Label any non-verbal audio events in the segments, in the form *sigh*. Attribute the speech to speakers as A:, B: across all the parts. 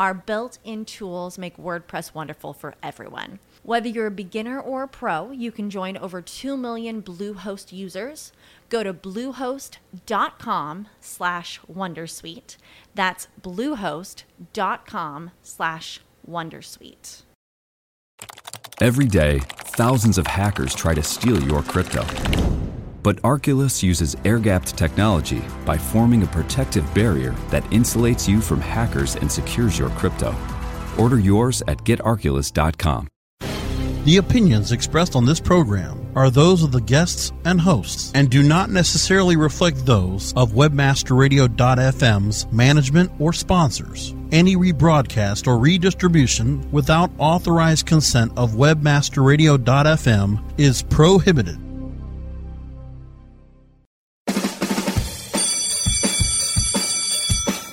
A: our built in tools make WordPress wonderful for everyone. Whether you're a beginner or a pro, you can join over 2 million Bluehost users. Go to bluehost.com slash wondersuite. That's bluehost.com slash wondersuite.
B: Every day, thousands of hackers try to steal your crypto. But Arculus uses air-gapped technology by forming a protective barrier that insulates you from hackers and secures your crypto. Order yours at getarculus.com.
C: The opinions expressed on this program are those of the guests and hosts and do not necessarily reflect those of webmasterradio.fm's management or sponsors. Any rebroadcast or redistribution without authorized consent of webmasterradio.fm is prohibited.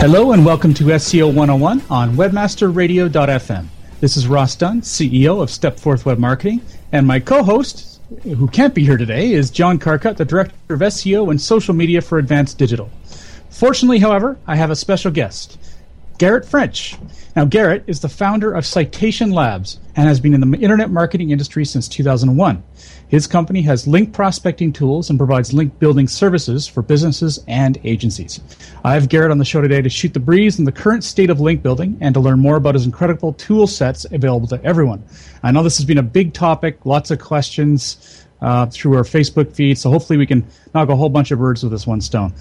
D: Hello and welcome to SEO 101 on webmasterradio.fm. This is Ross Dunn, CEO of Stepforth Web Marketing, and my co-host, who can't be here today, is John Carcutt, the Director of SEO and Social Media for Advanced Digital. Fortunately, however, I have a special guest, Garrett French. Now, Garrett is the founder of Citation Labs and has been in the internet marketing industry since 2001. His company has link prospecting tools and provides link building services for businesses and agencies. I have Garrett on the show today to shoot the breeze on the current state of link building and to learn more about his incredible tool sets available to everyone. I know this has been a big topic, lots of questions uh, through our Facebook feed, so hopefully we can knock a whole bunch of birds with this one stone.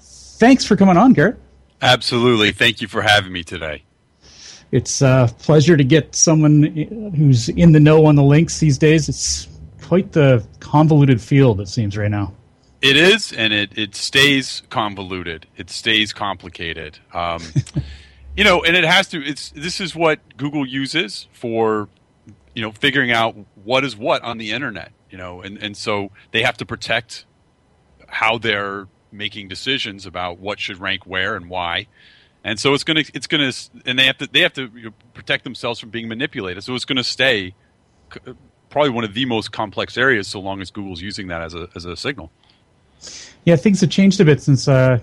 D: Thanks for coming on, Garrett.
E: Absolutely. Thank you for having me today.
D: It's a pleasure to get someone who's in the know on the links these days. It's quite the convoluted field, it seems, right now.
E: It is, and it, it stays convoluted. It stays complicated. Um, *laughs* you know, and it has to. It's this is what Google uses for, you know, figuring out what is what on the internet. You know, and and so they have to protect how they're making decisions about what should rank where and why. And so it's gonna, it's gonna, and they have to, they have to protect themselves from being manipulated. So it's gonna stay probably one of the most complex areas so long as Google's using that as a as a signal.
D: Yeah, things have changed a bit since uh,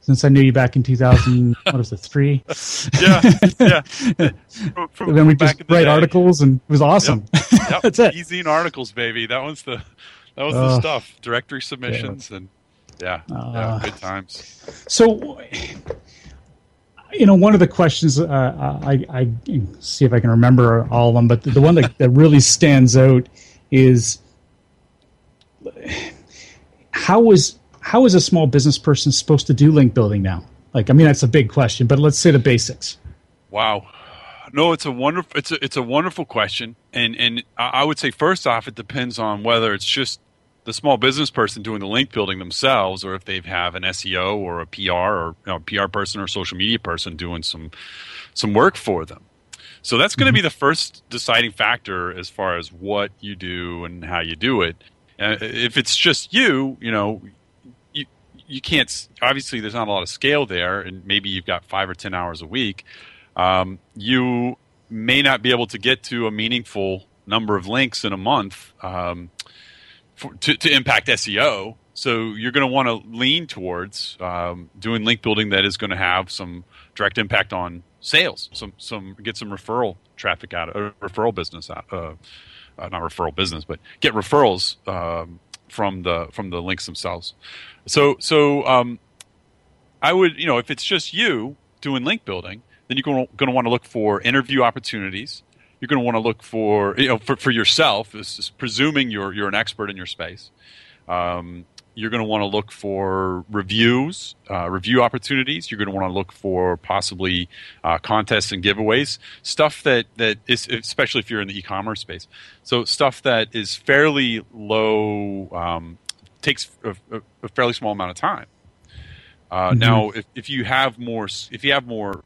D: since I knew you back in 2000. *laughs* what was it, three?
E: Yeah, yeah.
D: From, *laughs* from then we just write day. articles, and it was awesome.
E: Yep. Yep. *laughs* That's it. EzineArticles, baby. That was the that was uh, the stuff. Directory submissions yeah. and yeah, uh, yeah, good times.
D: So you know, one of the questions uh, I, I, see if I can remember all of them, but the, the one that, that really stands out is how is how is a small business person supposed to do link building now? Like, I mean, that's a big question, but let's say the basics.
E: Wow. No, it's a wonderful it's a it's a wonderful question, and and I would say first off, it depends on whether it's just the small business person doing the link building themselves, or if they have an SEO or a PR or you know, PR person or social media person doing some some work for them. So that's going to be the first deciding factor as far as what you do and how you do it. Uh, if it's just you, you know, you you can't. Obviously, there's not a lot of scale there, and maybe you've got five or ten hours a week. Um, you may not be able to get to a meaningful number of links in a month um, for, to, to impact SEO. So you're going to want to lean towards um, doing link building that is going to have some direct impact on sales, some some get some referral traffic out, of, uh, referral business out, uh, uh, not referral business, but get referrals um, from the from the links themselves. So so um, I would you know if it's just you doing link building, then you're going to want to look for interview opportunities. You're going to want to look for you know for, for yourself, this is presuming you're you're an expert in your space. Um, you're going to want to look for reviews, uh, review opportunities. You're going to want to look for possibly uh, contests and giveaways, stuff that that is, especially if you're in the e-commerce space. So stuff that is fairly low, um, takes a, a, fairly small amount of time. Uh, mm-hmm. Now, if, if you have more, if you have more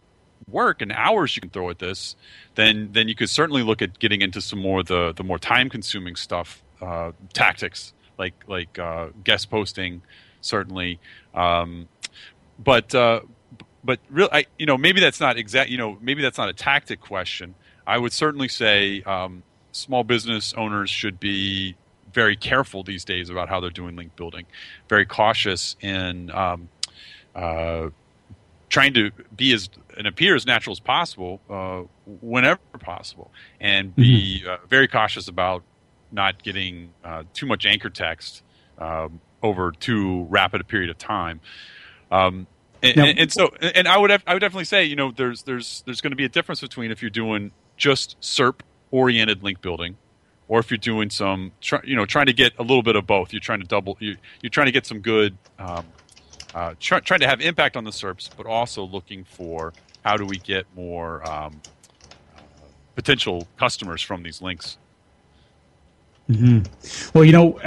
E: work and hours you can throw at this, then then you could certainly look at getting into some more the the more time consuming stuff, uh, tactics like like uh, guest posting, certainly. Um, but uh, but real, I, you know, maybe that's not exact. You know, maybe that's not a tactic question. I would certainly say um, small business owners should be very careful these days about how they're doing link building, very cautious in um, uh, trying to be as and appear as natural as possible uh, whenever possible, and be mm-hmm. uh, very cautious about not getting uh, too much anchor text um, over too rapid a period of time. Um, and, now, and, and, so, and I would have, I would definitely say, you know, there's there's there's going to be a difference between if you're doing just SERP oriented link building, or if you're doing some, try, you know, trying to get a little bit of both. You're trying to double, you, you're trying to get some good, um, uh, try, trying to have impact on the SERPs, but also looking for how do we get more um, uh, potential customers from these links.
D: Mm-hmm. Well, you know,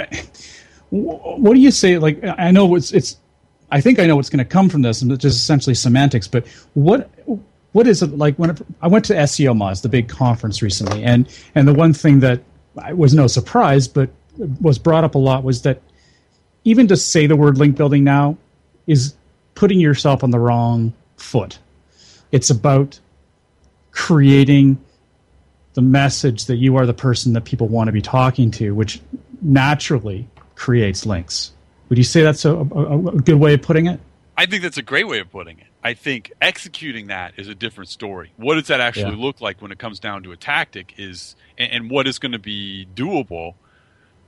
D: what do you say? Like, I know it's it's. I think I know what's going to come from this, and it's just essentially semantics. But what what is it like? When I went to SEO Moz, the big conference recently, and and the one thing that was no surprise, but was brought up a lot was that even to say the word link building now is putting yourself on the wrong foot. It's about creating the message that you are the person that people want to be talking to, which naturally creates links. Would you say that's a, a, a, good way of putting it?
E: I think that's a great way of putting it. I think executing that is a different story. What does that actually yeah. look like when it comes down to a tactic is, and, and what is going to be doable,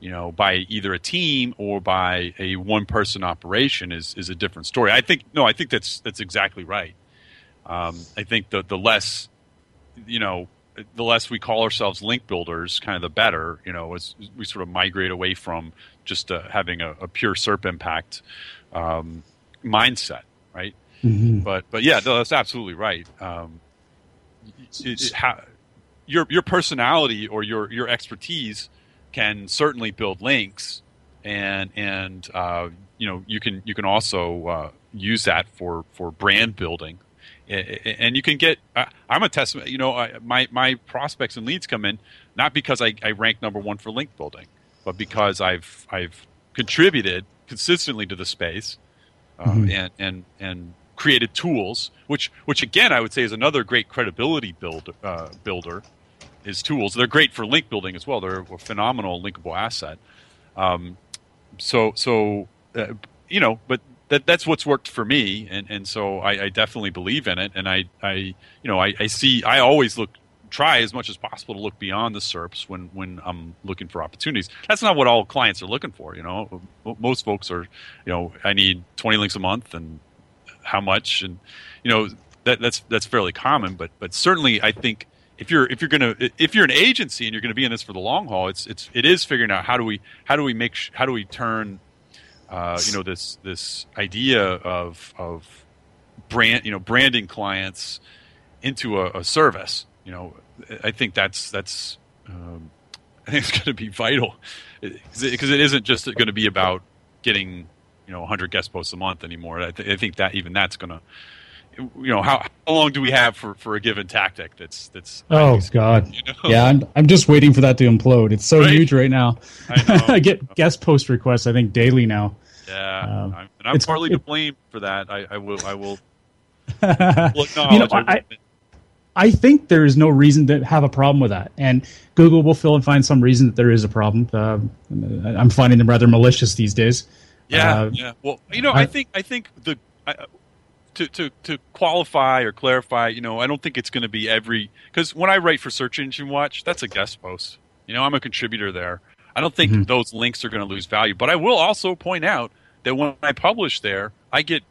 E: you know, by either a team or by a one person operation is, is a different story. I think, no, I think that's, that's exactly right. Um, I think the, the less, you know, the less we call ourselves link builders, kind of the better. You know, as we sort of migrate away from just uh, having a, a, pure SERP impact um, mindset, right? Mm-hmm. But but yeah, no, that's absolutely right. Um, it, it, ha- your your personality or your your expertise can certainly build links, and and uh, you know you can you can also uh, use that for for brand building and you can get i'm a testament you know my my prospects and leads come in not because i, I rank number one for link building but because i've i've contributed consistently to the space um, mm-hmm. and and and created tools which which again i would say is another great credibility build, uh, builder is tools they're great for link building as well they're a phenomenal linkable asset um, so so uh, you know but that that's what's worked for me, and and so I, I definitely believe in it, and I I you know I, I see I always look try as much as possible to look beyond the SERPs when when I'm looking for opportunities. That's not what all clients are looking for. You know, most folks are, you know, I need 20 links a month, and how much, and you know that that's that's fairly common. But but certainly I think if you're if you're gonna if you're an agency and you're gonna be in this for the long haul, it's it's it is figuring out how do we how do we make how do we turn uh, you know this this idea of of brand you know branding clients into a, a service. You know, I think that's that's um, I think it's going to be vital because it, it isn't just going to be about getting you know 100 guest posts a month anymore. I, th- I think that even that's going to you know how, how long do we have for, for a given tactic that's that's
D: oh god you know? yeah I'm, I'm just waiting for that to implode it's so right? huge right now I, *laughs* I, get guest post requests i think daily now
E: yeah um, I'm, and i'm partly to blame for that i, I will i will *laughs*
D: you know, I, I think there is no reason to have a problem with that, and Google will fill and find some reason that there is a problem. Uh, I'm finding them rather malicious these days.
E: Yeah, uh, yeah. Well, you know, I, I think I think the to, to, to qualify or clarify, you know, I don't think it's going to be every because when I write for Search Engine Watch, that's a guest post. You know, I'm a contributor there. I don't think mm-hmm. those links are going to lose value, but I will also point out that when I publish there, I get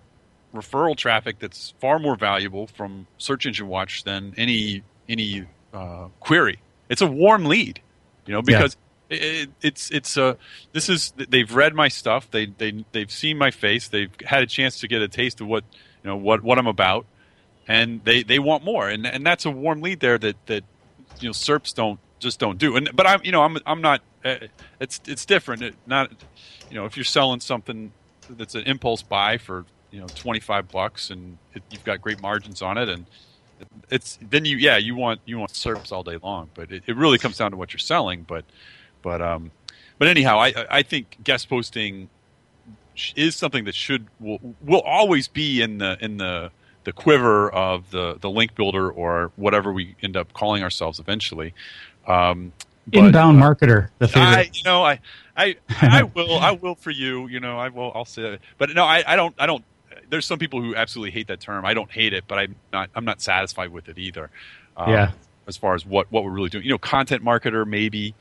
E: referral traffic that's far more valuable from Search Engine Watch than any any uh, query. It's a warm lead, you know, because yeah. it, it's it's uh this is they've read my stuff, they they they've seen my face, they've had a chance to get a taste of what you know what what I'm about, and they they want more, and and that's a warm lead there that that you know SERPs don't just don't do. And but I'm you know I'm I'm not uh, it's it's different. It not you know if you're selling something that's an impulse buy for you know 25 bucks and it, you've got great margins on it and it's then you yeah you want you want SERPs all day long but it, it really comes down to what you're selling but but um but anyhow I I think guest posting is something that should will will always be in the in the the quiver of the the link builder or whatever we end up calling ourselves eventually. Um,
D: but, Inbound uh, marketer, the favorite.
E: I, you know, I, I, I *laughs* will, I will for you. You know, I will. I'll say that. But no, I, I don't. I don't. There's some people who absolutely hate that term. I don't hate it, but I'm not. I'm not satisfied with it either.
D: Um, yeah.
E: As far as what what we're really doing, you know, content marketer maybe.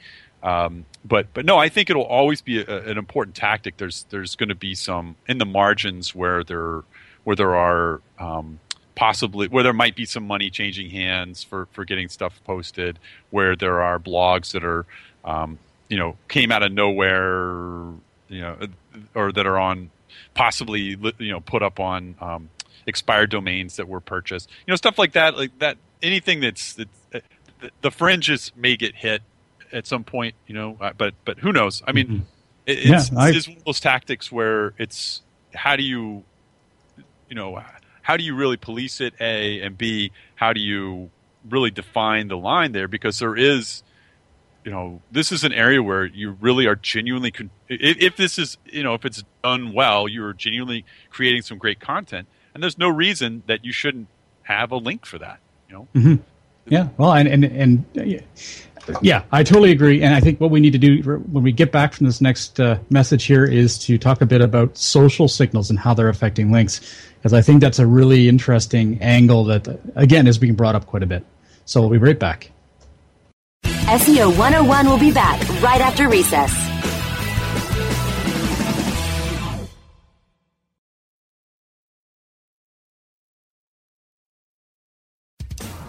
E: Um, but but no, I think it'll always be a, an important tactic. There's there's going to be some in the margins where there where there are um, possibly where there might be some money changing hands for for getting stuff posted. Where there are blogs that are um, you know came out of nowhere, you know, or that are on possibly you know put up on um, expired domains that were purchased. You know stuff like that. Like that anything that's, that's uh, the fringes may get hit at some point, you know. Uh, but but who knows? I mean, mm-hmm. it, it's, yeah, I, it's one of those tactics where it's how do you, you know, how do you really police it? A and B, how do you really define the line there? Because there is, you know, this is an area where you really are genuinely. Con- if, if this is, you know, if it's done well, you're genuinely creating some great content, and there's no reason that you shouldn't have a link for that. You know.
D: Mm-hmm. Yeah, well, and and, and yeah, I totally agree. And I think what we need to do when we get back from this next uh, message here is to talk a bit about social signals and how they're affecting links, because I think that's a really interesting angle that, again, is being brought up quite a bit. So we'll be right back.
F: SEO 101 will be back right after recess.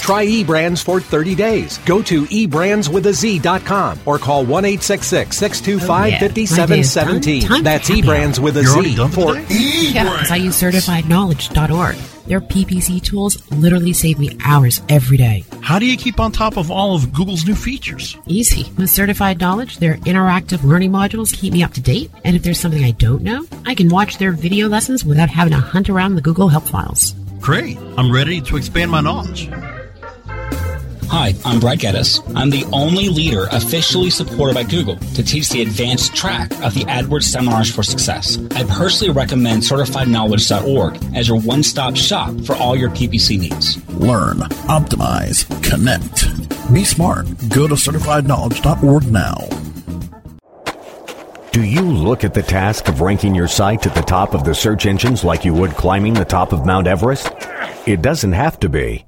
G: Try eBrandz for 30 days. Go to eBrandsWithAZ.com or call 1 625 5717. That's eBrandz with a Z
H: for
I: Yeah, I use certifiedknowledge.org. Their PPC tools literally save me hours every day.
H: How do you keep on top of all of Google's new features?
I: Easy. With Certified Knowledge, their interactive learning modules keep me up to date. And if there's something I don't know, I can watch their video lessons without having to hunt around the Google Help files.
H: Great. I'm ready to expand my knowledge.
J: Hi, I'm Brad Geddes. I'm the only leader officially supported by Google to teach the advanced track of the AdWords Seminars for Success. I personally recommend CertifiedKnowledge.org as your one-stop shop for all your PPC needs.
H: Learn, optimize, connect. Be smart. Go to CertifiedKnowledge.org now.
K: Do you look at the task of ranking your site at the top of the search engines like you would climbing the top of Mount Everest? It doesn't have to be.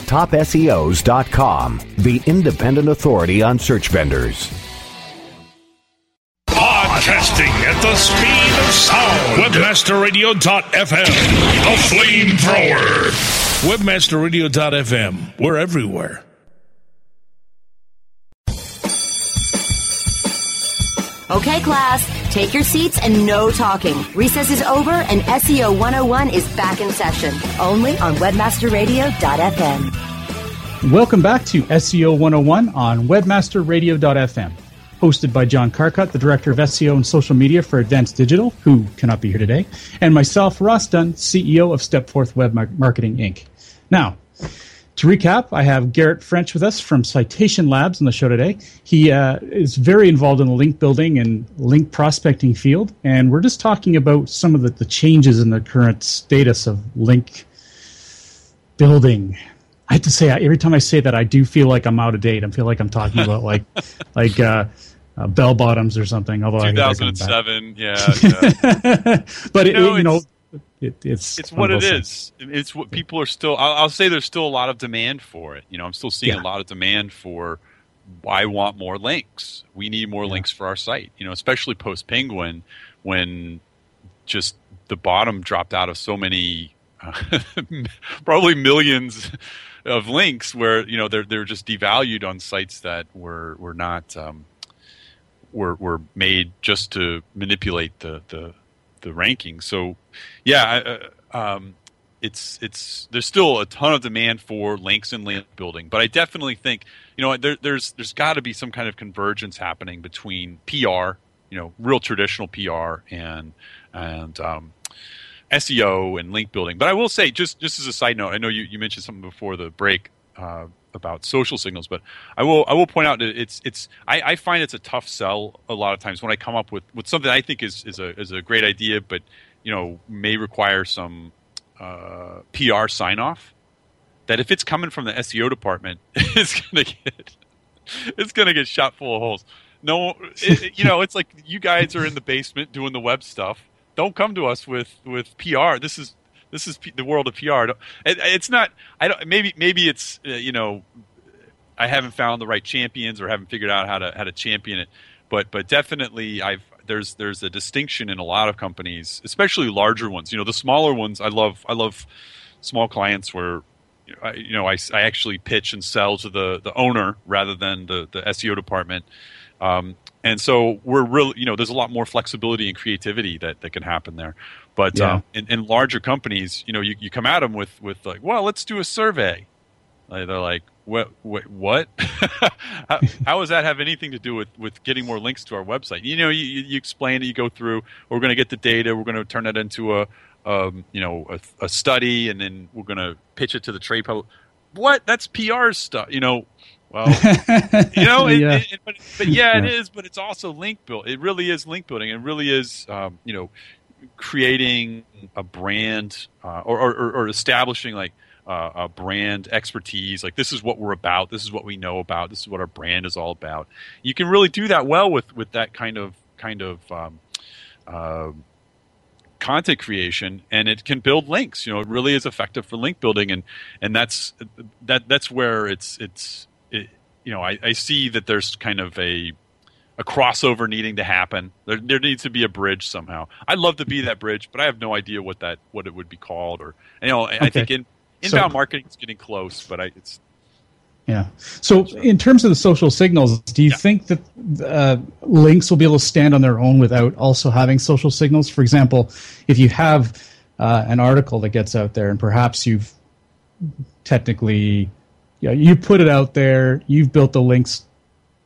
K: TopSEOs.com, the independent authority on search vendors.
L: Podcasting at the speed of sound. Webmasterradio.fm, the flamethrower. Webmasterradio.fm, we're everywhere.
F: Okay, class, take your seats and no talking. Recess is over and SEO 101 is back in session. Only on webmasterradio.fm.
D: Welcome back to SEO 101 on webmasterradio.fm. Hosted by John Carcutt, the Director of SEO and Social Media for Advanced Digital, who cannot be here today, and myself, Ross Dunn, CEO of Stepforth Web Marketing Inc. Now, to recap, I have Garrett French with us from Citation Labs on the show today. He uh, is very involved in the link building and link prospecting field, and we're just talking about some of the, the changes in the current status of link building. I have to say, every time I say that, I do feel like I'm out of date. I feel like I'm talking about like, *laughs* like uh, uh, bell bottoms or something. Although
E: 2007, yeah, *laughs* yeah.
D: but
E: You
D: it,
E: know,
D: you know,
E: it's-
D: it, it's
E: it's what it is. It's what people are still. I'll, I'll say there's still a lot of demand for it. You know, I'm still seeing
D: Yeah.
E: a lot of demand for. I want more links. We need more links for our site. You know, especially post Penguin, when just the bottom dropped out of so many, uh, *laughs* probably millions of links, where you know they're they're just devalued on sites that were were not. Um, were were made just to manipulate the the the rankings. So, yeah, uh, um, it's it's there's still a ton of demand for links and link building, but I definitely think you know there, there's there's got to be some kind of convergence happening between PR, you know, real traditional PR and and um, SEO and link building. But I will say, just just as a side note, I know you, you mentioned something before the break uh, about social signals, but I will I will point out that it's it's I, I find it's a tough sell a lot of times when I come up with, with something I think is, is a is a great idea, but you know may require some uh, PR sign off. That if it's coming from the SEO department, *laughs* it's gonna get it's gonna get shot full of holes. No, it, you know, it's like you guys are in the basement doing the web stuff. Don't come to us with with PR. This is this is P- the world of PR. It, it's not. I don't. Maybe maybe it's uh, you know, I haven't found the right champions or haven't figured out how to how to champion it. But but definitely, I've there's there's a distinction in a lot of companies, especially larger ones. You know, the smaller ones. I love I love small clients where I, you know, I, I actually pitch and sell to the, the owner rather than the, the SEO department. Um, and so we're really, you know, there's a lot more flexibility and creativity that, that can happen there. But
D: Yeah.
E: um, in, in larger companies, you know, you, you come at them with, with like, well, let's do a survey. Like, they're like, what? What? what? *laughs* how, how does that have anything to do with, with getting more links to our website? You know, you, you you explain it, you go through. We're going to get the data. We're going to turn that into a, um, you know, a, a study, and then we're going to pitch it to the trade public. What? That's PR stuff. You know. Well, you know, *laughs* it,
D: Yeah.
E: it- but, but yeah, it
D: Yeah.
E: is. But it's also link build. It really is link building. It really is, um, you know, creating a brand uh, or, or, or establishing like uh, a brand expertise. Like this is what we're about. This is what we know about. This is what our brand is all about. You can really do that well with with that kind of kind of um, uh, content creation, and it can build links. You know, it really is effective for link building, and and that's that that's where it's it's it, you know I, I see that there's kind of a a crossover needing to happen. There, there needs to be a bridge somehow. I'd love to be that bridge, but I have no idea what that what it would be called. Or you know, I- I think in,
D: So-
E: inbound marketing is getting close, but I, it's
D: Yeah. So, in terms of the social signals, do you think that uh, links will be able to stand on their own without also having social signals? For example, if you have uh, an article that gets out there, and perhaps you've technically, yeah, you put it out there, you've built the links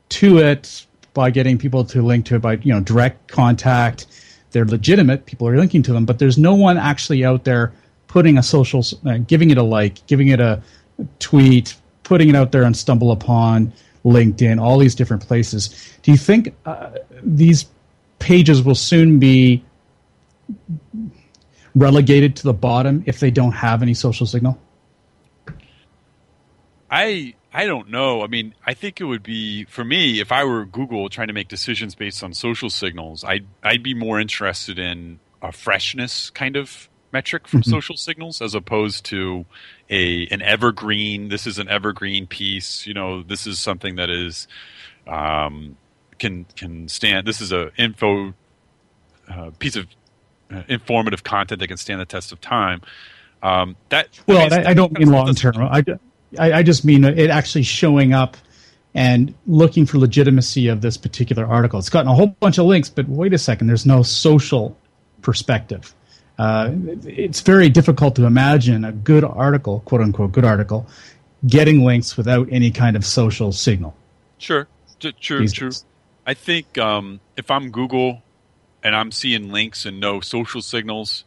D: to it by getting people to link to it by you know direct contact. They're legitimate. People are linking to them, but there's no one actually out there putting a social, uh, giving it a like, giving it a tweet, putting it out there on Stumble Upon, LinkedIn, all these different places. Do you think uh, these pages will soon be relegated to the bottom if they don't have any social signal?
E: I I don't know. I mean, I think it would be for me if I were Google trying to make decisions based on social signals. I'd I'd be more interested in a freshness kind of metric from
D: Mhm.
E: social signals as opposed to a an evergreen. This is an evergreen piece. You know, this is something that is um, can can stand. This is a info uh, piece of uh, informative content that can stand the test of time. Um, that
D: Well,
E: I mean,
D: I, I don't mean long term. I, I, I just mean it actually showing up and looking for legitimacy of this particular article. It's gotten a whole bunch of links, but wait a second, there's no social perspective. Uh, it's very difficult to imagine a good article, quote unquote, good article, getting links without any kind of social signal.
E: Sure, true, true. I think um, if I'm Google and I'm seeing links and no social signals,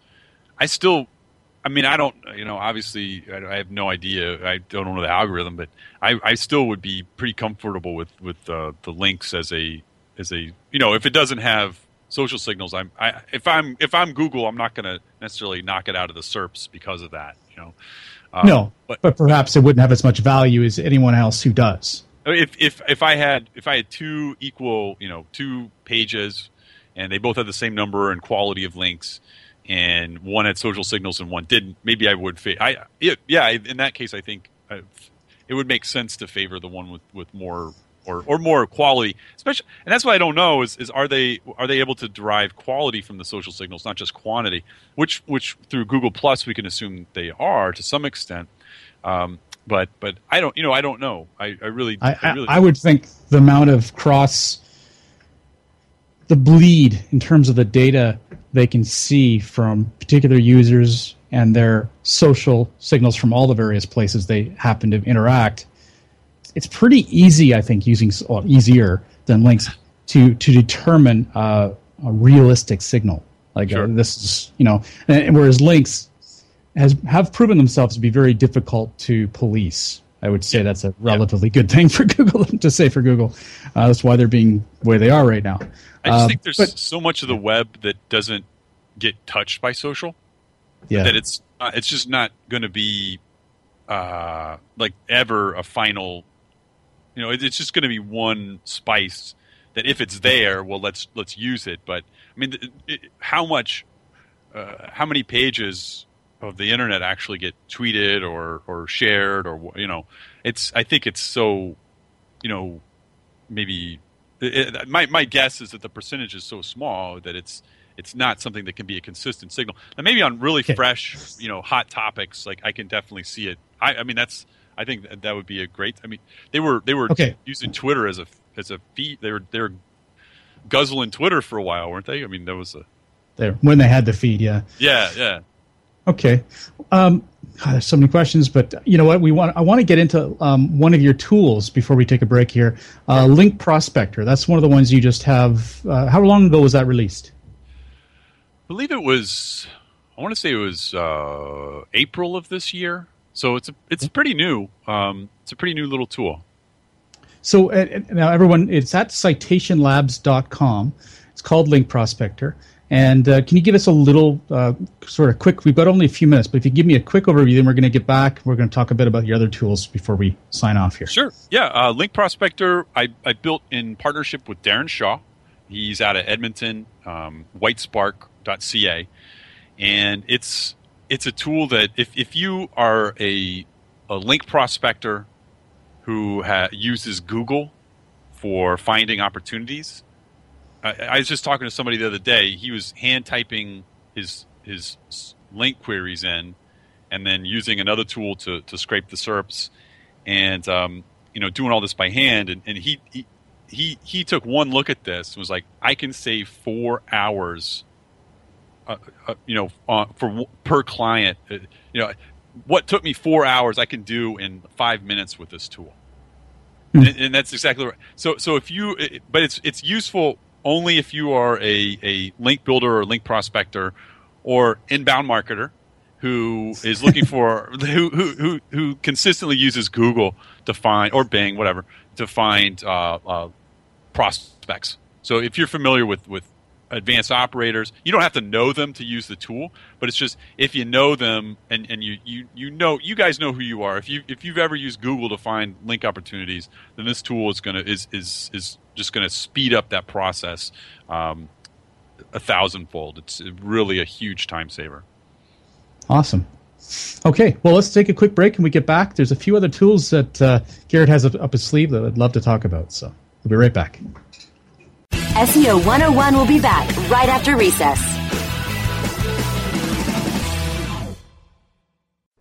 E: I still, I mean, I don't, you know, obviously I, I have no idea. I don't know the algorithm, but I, I still would be pretty comfortable with with uh, the links as a as a, you know, if it doesn't have social signals, I'm I if I'm if I'm Google, I'm not going to necessarily knock it out of the SERPs because of that, you know. Um,
D: no,
E: but
D: but perhaps it wouldn't have as much value as anyone else who does.
E: If if if I had if I had two equal you know two pages and they both had the same number and quality of links and one had social signals and one didn't. Maybe I would fa- I yeah, yeah I- in that case I think uh, it would make sense to favor the one with with more or, or more quality especially and that's what I don't know is, is are they are they able to derive quality from the social signals not just quantity which which through Google Plus we can assume they are to some extent um, but but I don't you know I don't know. I, I really
D: I, I,
E: really
D: I would think the amount of cross, the bleed in terms of the data they can see from particular users and their social signals from all the various places they happen to interact. It's pretty easy, I think, using well, easier than links to to determine uh, a realistic signal. Like uh, this is, you know, and, and whereas links has have proven themselves to be very difficult to police. I would say that's a relatively good thing for *laughs* Google to say for Google. Uh, that's why they're being where they are right now.
E: I just
D: Uh,
E: think there's
D: but-
E: so much of the web that doesn't get touched by social
D: Yeah.
E: that it's uh, it's just not going to be uh, like ever a final. You know, it, it's just going to be one spice that if it's there, well, let's let's use it. But I mean, it, it, how much, uh, how many pages of the internet actually get tweeted or or shared or you know, it's I think it's so, you know, maybe it, my my guess is that the percentage is so small that it's it's not something that can be a consistent signal. And maybe on really fresh, you know, hot topics, like I can definitely see it. I, I mean, that's I think that, that would be a great. I mean, they were they were
D: Okay.
E: using Twitter as a as a feed. They were they were guzzling Twitter for a while, weren't they? I mean, that was a
D: there when they had the feed, yeah.
E: yeah yeah.
D: Okay. Um, God, there's so many questions, but you know what? We want. I want to get into um, one of your tools before we take a break here. Uh, Link Prospector. That's one of the ones you just have. Uh, how long ago was that released?
E: I believe it was. I want to say it was uh, April of this year. So it's a, it's pretty new. Um, it's a pretty new little tool.
D: So now everyone, it's at citationlabs.com. It's called Link Prospector. And uh, can you give us a little uh, sort of quick? We've got only a few minutes, but if you give me a quick overview, then we're going to get back. We're going to talk a bit about your other tools before we sign off here.
E: Sure. Yeah. Uh, Link Prospector, I, I built in partnership with Darren Shaw. He's out of Edmonton, um, whitespark.ca. And it's it's a tool that if, if you are a, a link prospector who ha- uses Google for finding opportunities, I, I was just talking to somebody the other day. He was hand typing his his link queries in, and then using another tool to, to scrape the SERPs, and um, you know doing all this by hand. And, and he, he he he took one look at this and was like, I can save four hours. Uh, uh, you know, uh, for per client, uh, you know, what took me four hours, I can do in five minutes with this tool and, and that's exactly right. So, so if you, it- but it's it's useful only if you are a, a link builder or link prospector or inbound marketer who is *laughs* looking for who, who who who consistently uses Google to find or Bing whatever to find uh, uh, prospects. So if you're familiar with with advanced operators. You don't have to know them to use the tool, but it's just if you know them and, and you, you, you know you guys know who you are. If you if you've ever used Google to find link opportunities, then this tool is gonna is is is just gonna speed up that process um, a thousandfold. It's really a huge time saver.
D: Awesome. Okay, well, let's take a quick break and we get back. There's a few other tools that uh, Garrett has up his sleeve that I'd love to talk about. So we'll be right back.
F: SEO 101 will be back right after recess.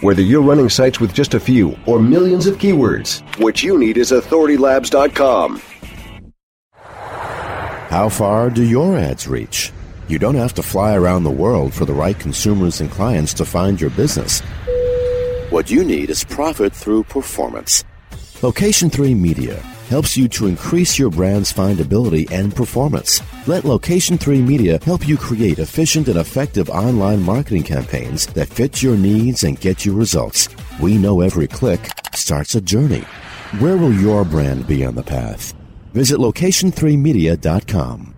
M: Whether you're running sites with just a few or millions of keywords, what you need is authoritylabs.com.
N: How far do your ads reach? You don't have to fly around the world for the right consumers and clients to find your business. What you need is profit through performance. Location 3 Media helps you to increase your brand's findability and performance. Let Location 3 Media help you create efficient and effective online marketing campaigns that fit your needs and get you results. We know every click starts a journey. Where will your brand be on the path? Visit location3media.com.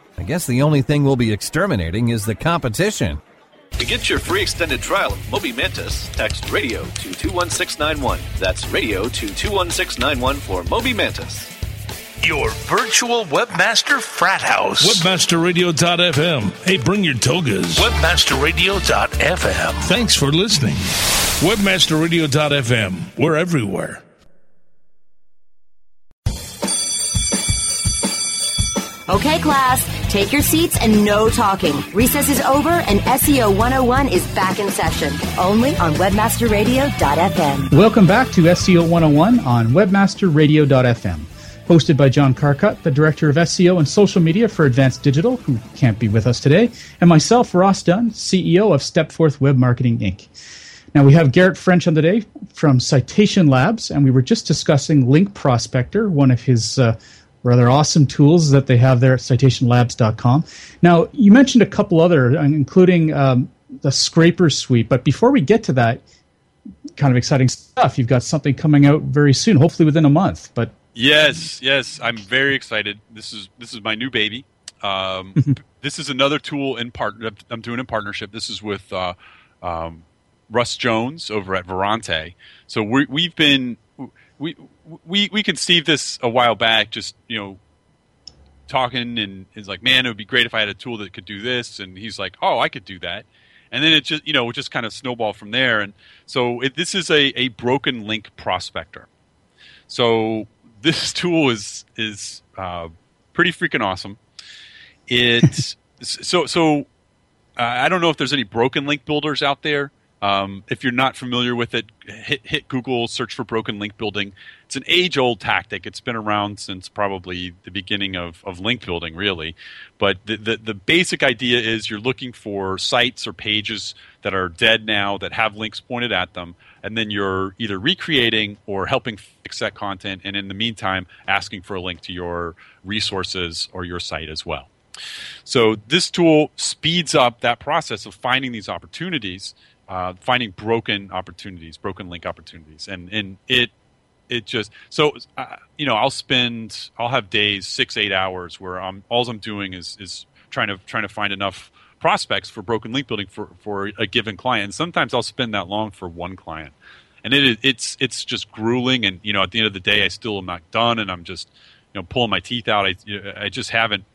O: I guess the only thing we'll be exterminating is the competition.
P: To get your free extended trial of Moby Mantis, text radio to 21691. That's radio to 21691 for Moby Mantis.
L: Your virtual webmaster frat house. Webmasterradio.fm. Hey, bring your togas. Webmasterradio.fm. Thanks for listening. Webmasterradio.fm. We're everywhere.
F: Okay, class, take your seats and no talking. Recess is over and SEO 101 is back in session. Only on webmasterradio.fm.
D: Welcome back to SEO 101 on webmasterradio.fm. Hosted by John Carcutt, the Director of SEO and Social Media for Advanced Digital, who can't be with us today, and myself, Ross Dunn, CEO of Stepforth Web Marketing Inc. Now, we have Garrett French on today from Citation Labs, and we were just discussing Link Prospector, one of his uh, rather awesome tools that they have there at citationlabs.com. Now, you mentioned a couple other, including um, the Scraper Suite, but before we get to that kind of exciting stuff, you've got something coming out very soon, hopefully within a month. But
E: yes, yes, I'm very excited. This is this is my new baby. Um, this is another tool in part I'm doing in partnership. This is with uh, um, Russ Jones over at Virante. So we, we've been we we we conceived this a while back. Just you know, talking and it's like, man, it would be great if I had a tool that could do this. And he's like, oh, I could do that. And then it just you know just kind of snowball from there. And so it, this is a a broken link prospector. So this *laughs* tool is is uh, pretty freaking awesome. It *laughs* so so uh, I don't know if there's any broken link builders out there. Um, if you're not familiar with it, hit, hit Google, search for broken link building. It's an age old tactic. It's been around since probably the beginning of, of link building, really. But the, the, the basic idea is you're looking for sites or pages that are dead now that have links pointed at them, and then you're either recreating or helping fix that content, and in the meantime, asking for a link to your resources or your site as well. So this tool speeds up that process of finding these opportunities uh, finding broken opportunities, broken link opportunities, and and it it just so uh, you know I'll spend I'll have days six eight hours where I'm all I'm doing is is trying to trying to find enough prospects for broken link building for for a given client. And sometimes I'll spend that long for one client, and it it's it's just grueling. And you know at the end of the day, I still am not done, and I'm just you know pulling my teeth out. I I just haven't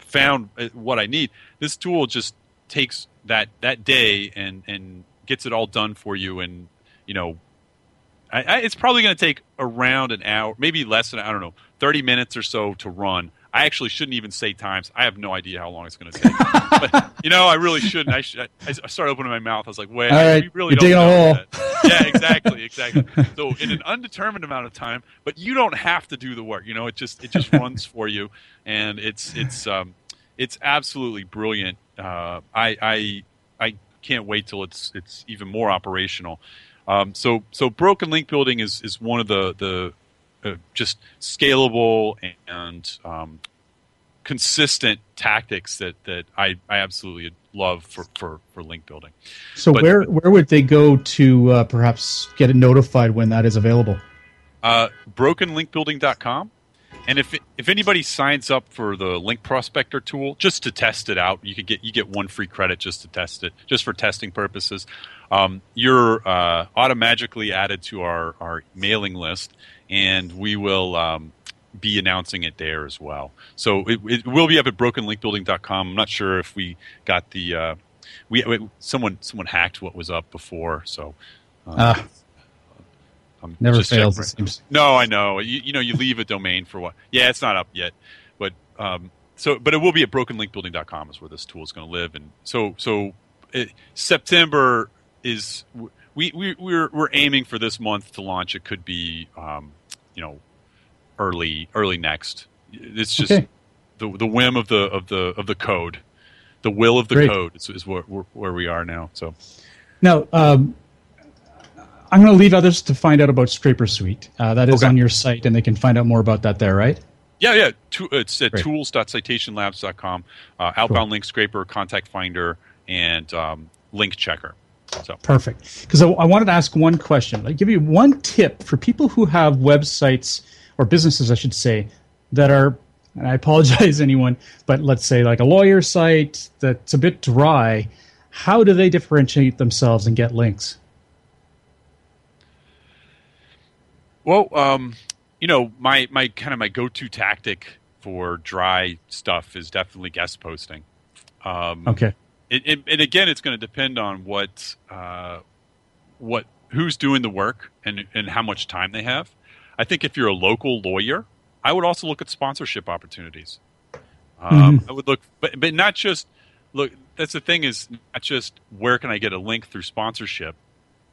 E: found uh, what I need. This tool just takes that that day and and gets it all done for you and you know I, I, it's probably going to take around an hour maybe less than i don't know 30 minutes or so to run. I actually shouldn't even say times. I have no idea how long it's going to take. *laughs* But you know i really shouldn't. I, should, I, started opening my mouth. I was like wait
D: all right,
E: really
D: you're
E: don't
D: know
E: a hole. yeah *laughs* exactly exactly. So in an undetermined amount of time but you don't have to do the work you know it just it just *laughs* runs for you. And it's it's um it's absolutely brilliant uh, I, I I can't wait till it's it's even more operational. Um, so so broken link building is is one of the the uh, just scalable and um, consistent tactics that that I, I absolutely love for, for, for link building.
D: So but, where where would they go to uh, perhaps get notified when that is available?
E: Uh, brokenlinkbuilding.com and if if anybody signs up for the Link Prospector tool just to test it out, you could get you get one free credit just to test it, just for testing purposes. Um, you're uh, automatically added to our our mailing list, and we will. Um, be announcing it there as well. So it, it will be up at brokenlinkbuilding.com. I'm not sure if we got the uh, we, someone someone hacked what was up before. So uh,
D: uh I'm Never fails. It seems.
E: No, I know. You, you know, you leave a domain for what? Yeah, it's not up yet, but um, so but it will be at brokenlinkbuilding.com is where this tool is going to live, and so so it, September is we we we're we're aiming for this month to launch. It could be um, you know early early next. It's just okay. the the whim of the of the of the code, the will of the Great. code is, is where, where we are now. So
D: now. Um, I'm going to leave others to find out about Scraper Suite. Uh, that is okay. on your site, and they can find out more about that there, right?
E: Yeah, yeah. To, it's at Great. tools.citationlabs.com. Uh, outbound cool. link scraper, contact finder, and um, link checker. So
D: perfect. Because I, I, wanted to ask one question. I give you one tip for people who have websites or businesses, I should say, that are. And I apologize, *laughs* anyone, but let's say like a lawyer site that's a bit dry. How do they differentiate themselves and get links?
E: Well, um, you know, my my kind of my go to tactic for dry stuff is definitely guest posting.
D: Um, okay.
E: It, it, and again, it's going to depend on what uh, what who's doing the work and and how much time they have. I think if you're a local lawyer, I would also look at sponsorship opportunities. Um, mm-hmm. I would look, but but not just look. That's the thing is not just where can I get a link through sponsorship,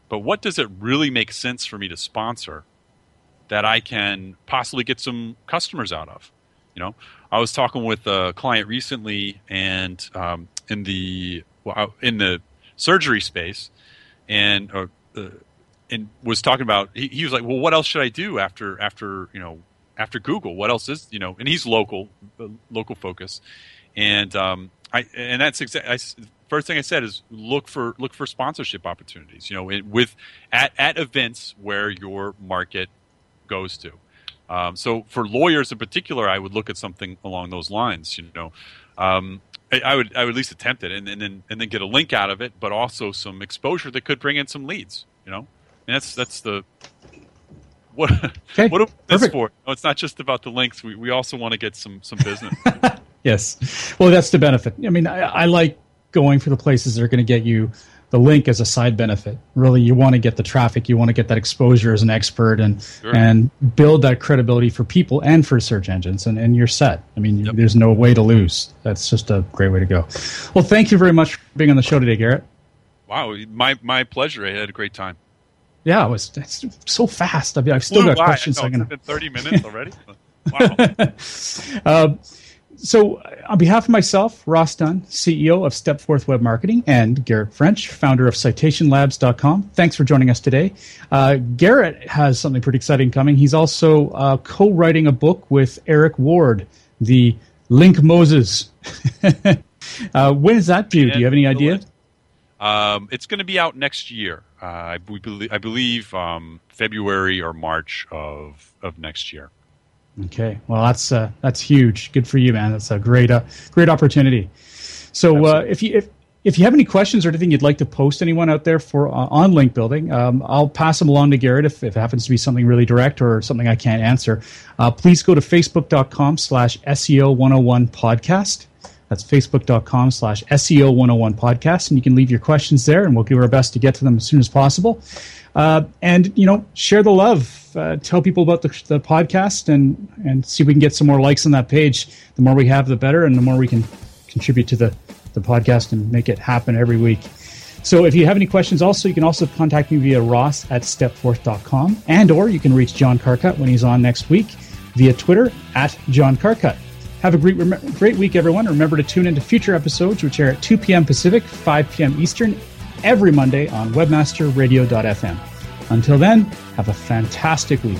E: but what does it really make sense for me to sponsor that I can possibly get some customers out of. You know, I was talking with a client recently, and um, in the well, in the surgery space, and uh, and was talking about. He, he was like, "Well, what else should I do after after you know after Google? What else is you know?" And he's local, uh, local focus, and um, I and that's exactly. First thing I said is look for look for sponsorship opportunities. You know, with at at events where your market goes to. Um, so for lawyers in particular, I would look at something along those lines. You know, um, I, I, would I would at least attempt it, and, and, then and then get a link out of it, but also some exposure that could bring in some leads. You know, and that's that's the what okay, what this for? No, it's not just about the links. We we also want to get some some business. *laughs*
D: yes, well, that's the benefit. I mean, I, I like going for the places that are going to get you the link as a side benefit. Really, you want to get the traffic, you want to get that exposure as an expert, and sure. and build that credibility for people and for search engines, and, and you're set. I mean, yep. there's no way to lose. That's just a great way to go. Well, thank you very much for being on the show today, Garrett.
E: Wow, my my pleasure. I had a great time.
D: Yeah, it was so fast. I mean, I've still got questions.
E: I know, it's been thirty minutes already. wow. *laughs*
D: uh, so, on behalf of myself, Ross Dunn, CEO of Stepforth Web Marketing, and Garrett French, founder of CitationLabs.com, thanks for joining us today. Uh, Garrett has something pretty exciting coming. He's also uh, co writing a book with Eric Ward, the Link Moses. *laughs* uh, when is that due? Do you have any idea?
E: Um, it's going to be out next year. Uh, I, believe, I believe um, February or March of, of next year.
D: Okay, well that's uh, that's huge. Good for you, man. That's a great uh, great opportunity. So uh, if you if if you have any questions or anything you'd like to post anyone out there for uh, on link building, um, I'll pass them along to Garrett if, if it happens to be something really direct or something I can't answer. Uh, please go to facebook.com slash SEO 101 podcast. That's facebook.com slash SEO 101 podcast. And you can leave your questions there and we'll do our best to get to them as soon as possible. Uh, and, you know, share the love. Uh, tell people about the, the podcast and, and see if we can get some more likes on that page. The more we have, the better. And the more we can contribute to the, the podcast and make it happen every week. So if you have any questions also, you can also contact me via ross at stepforth.com and or you can reach John Carcutt when he's on next week via Twitter at John Carcutt. Have a great, great week, everyone. Remember to tune into future episodes, which air at 2 p.m. Pacific, 5 p.m. Eastern, every Monday on webmasterradio.fm. Until then, have a fantastic week.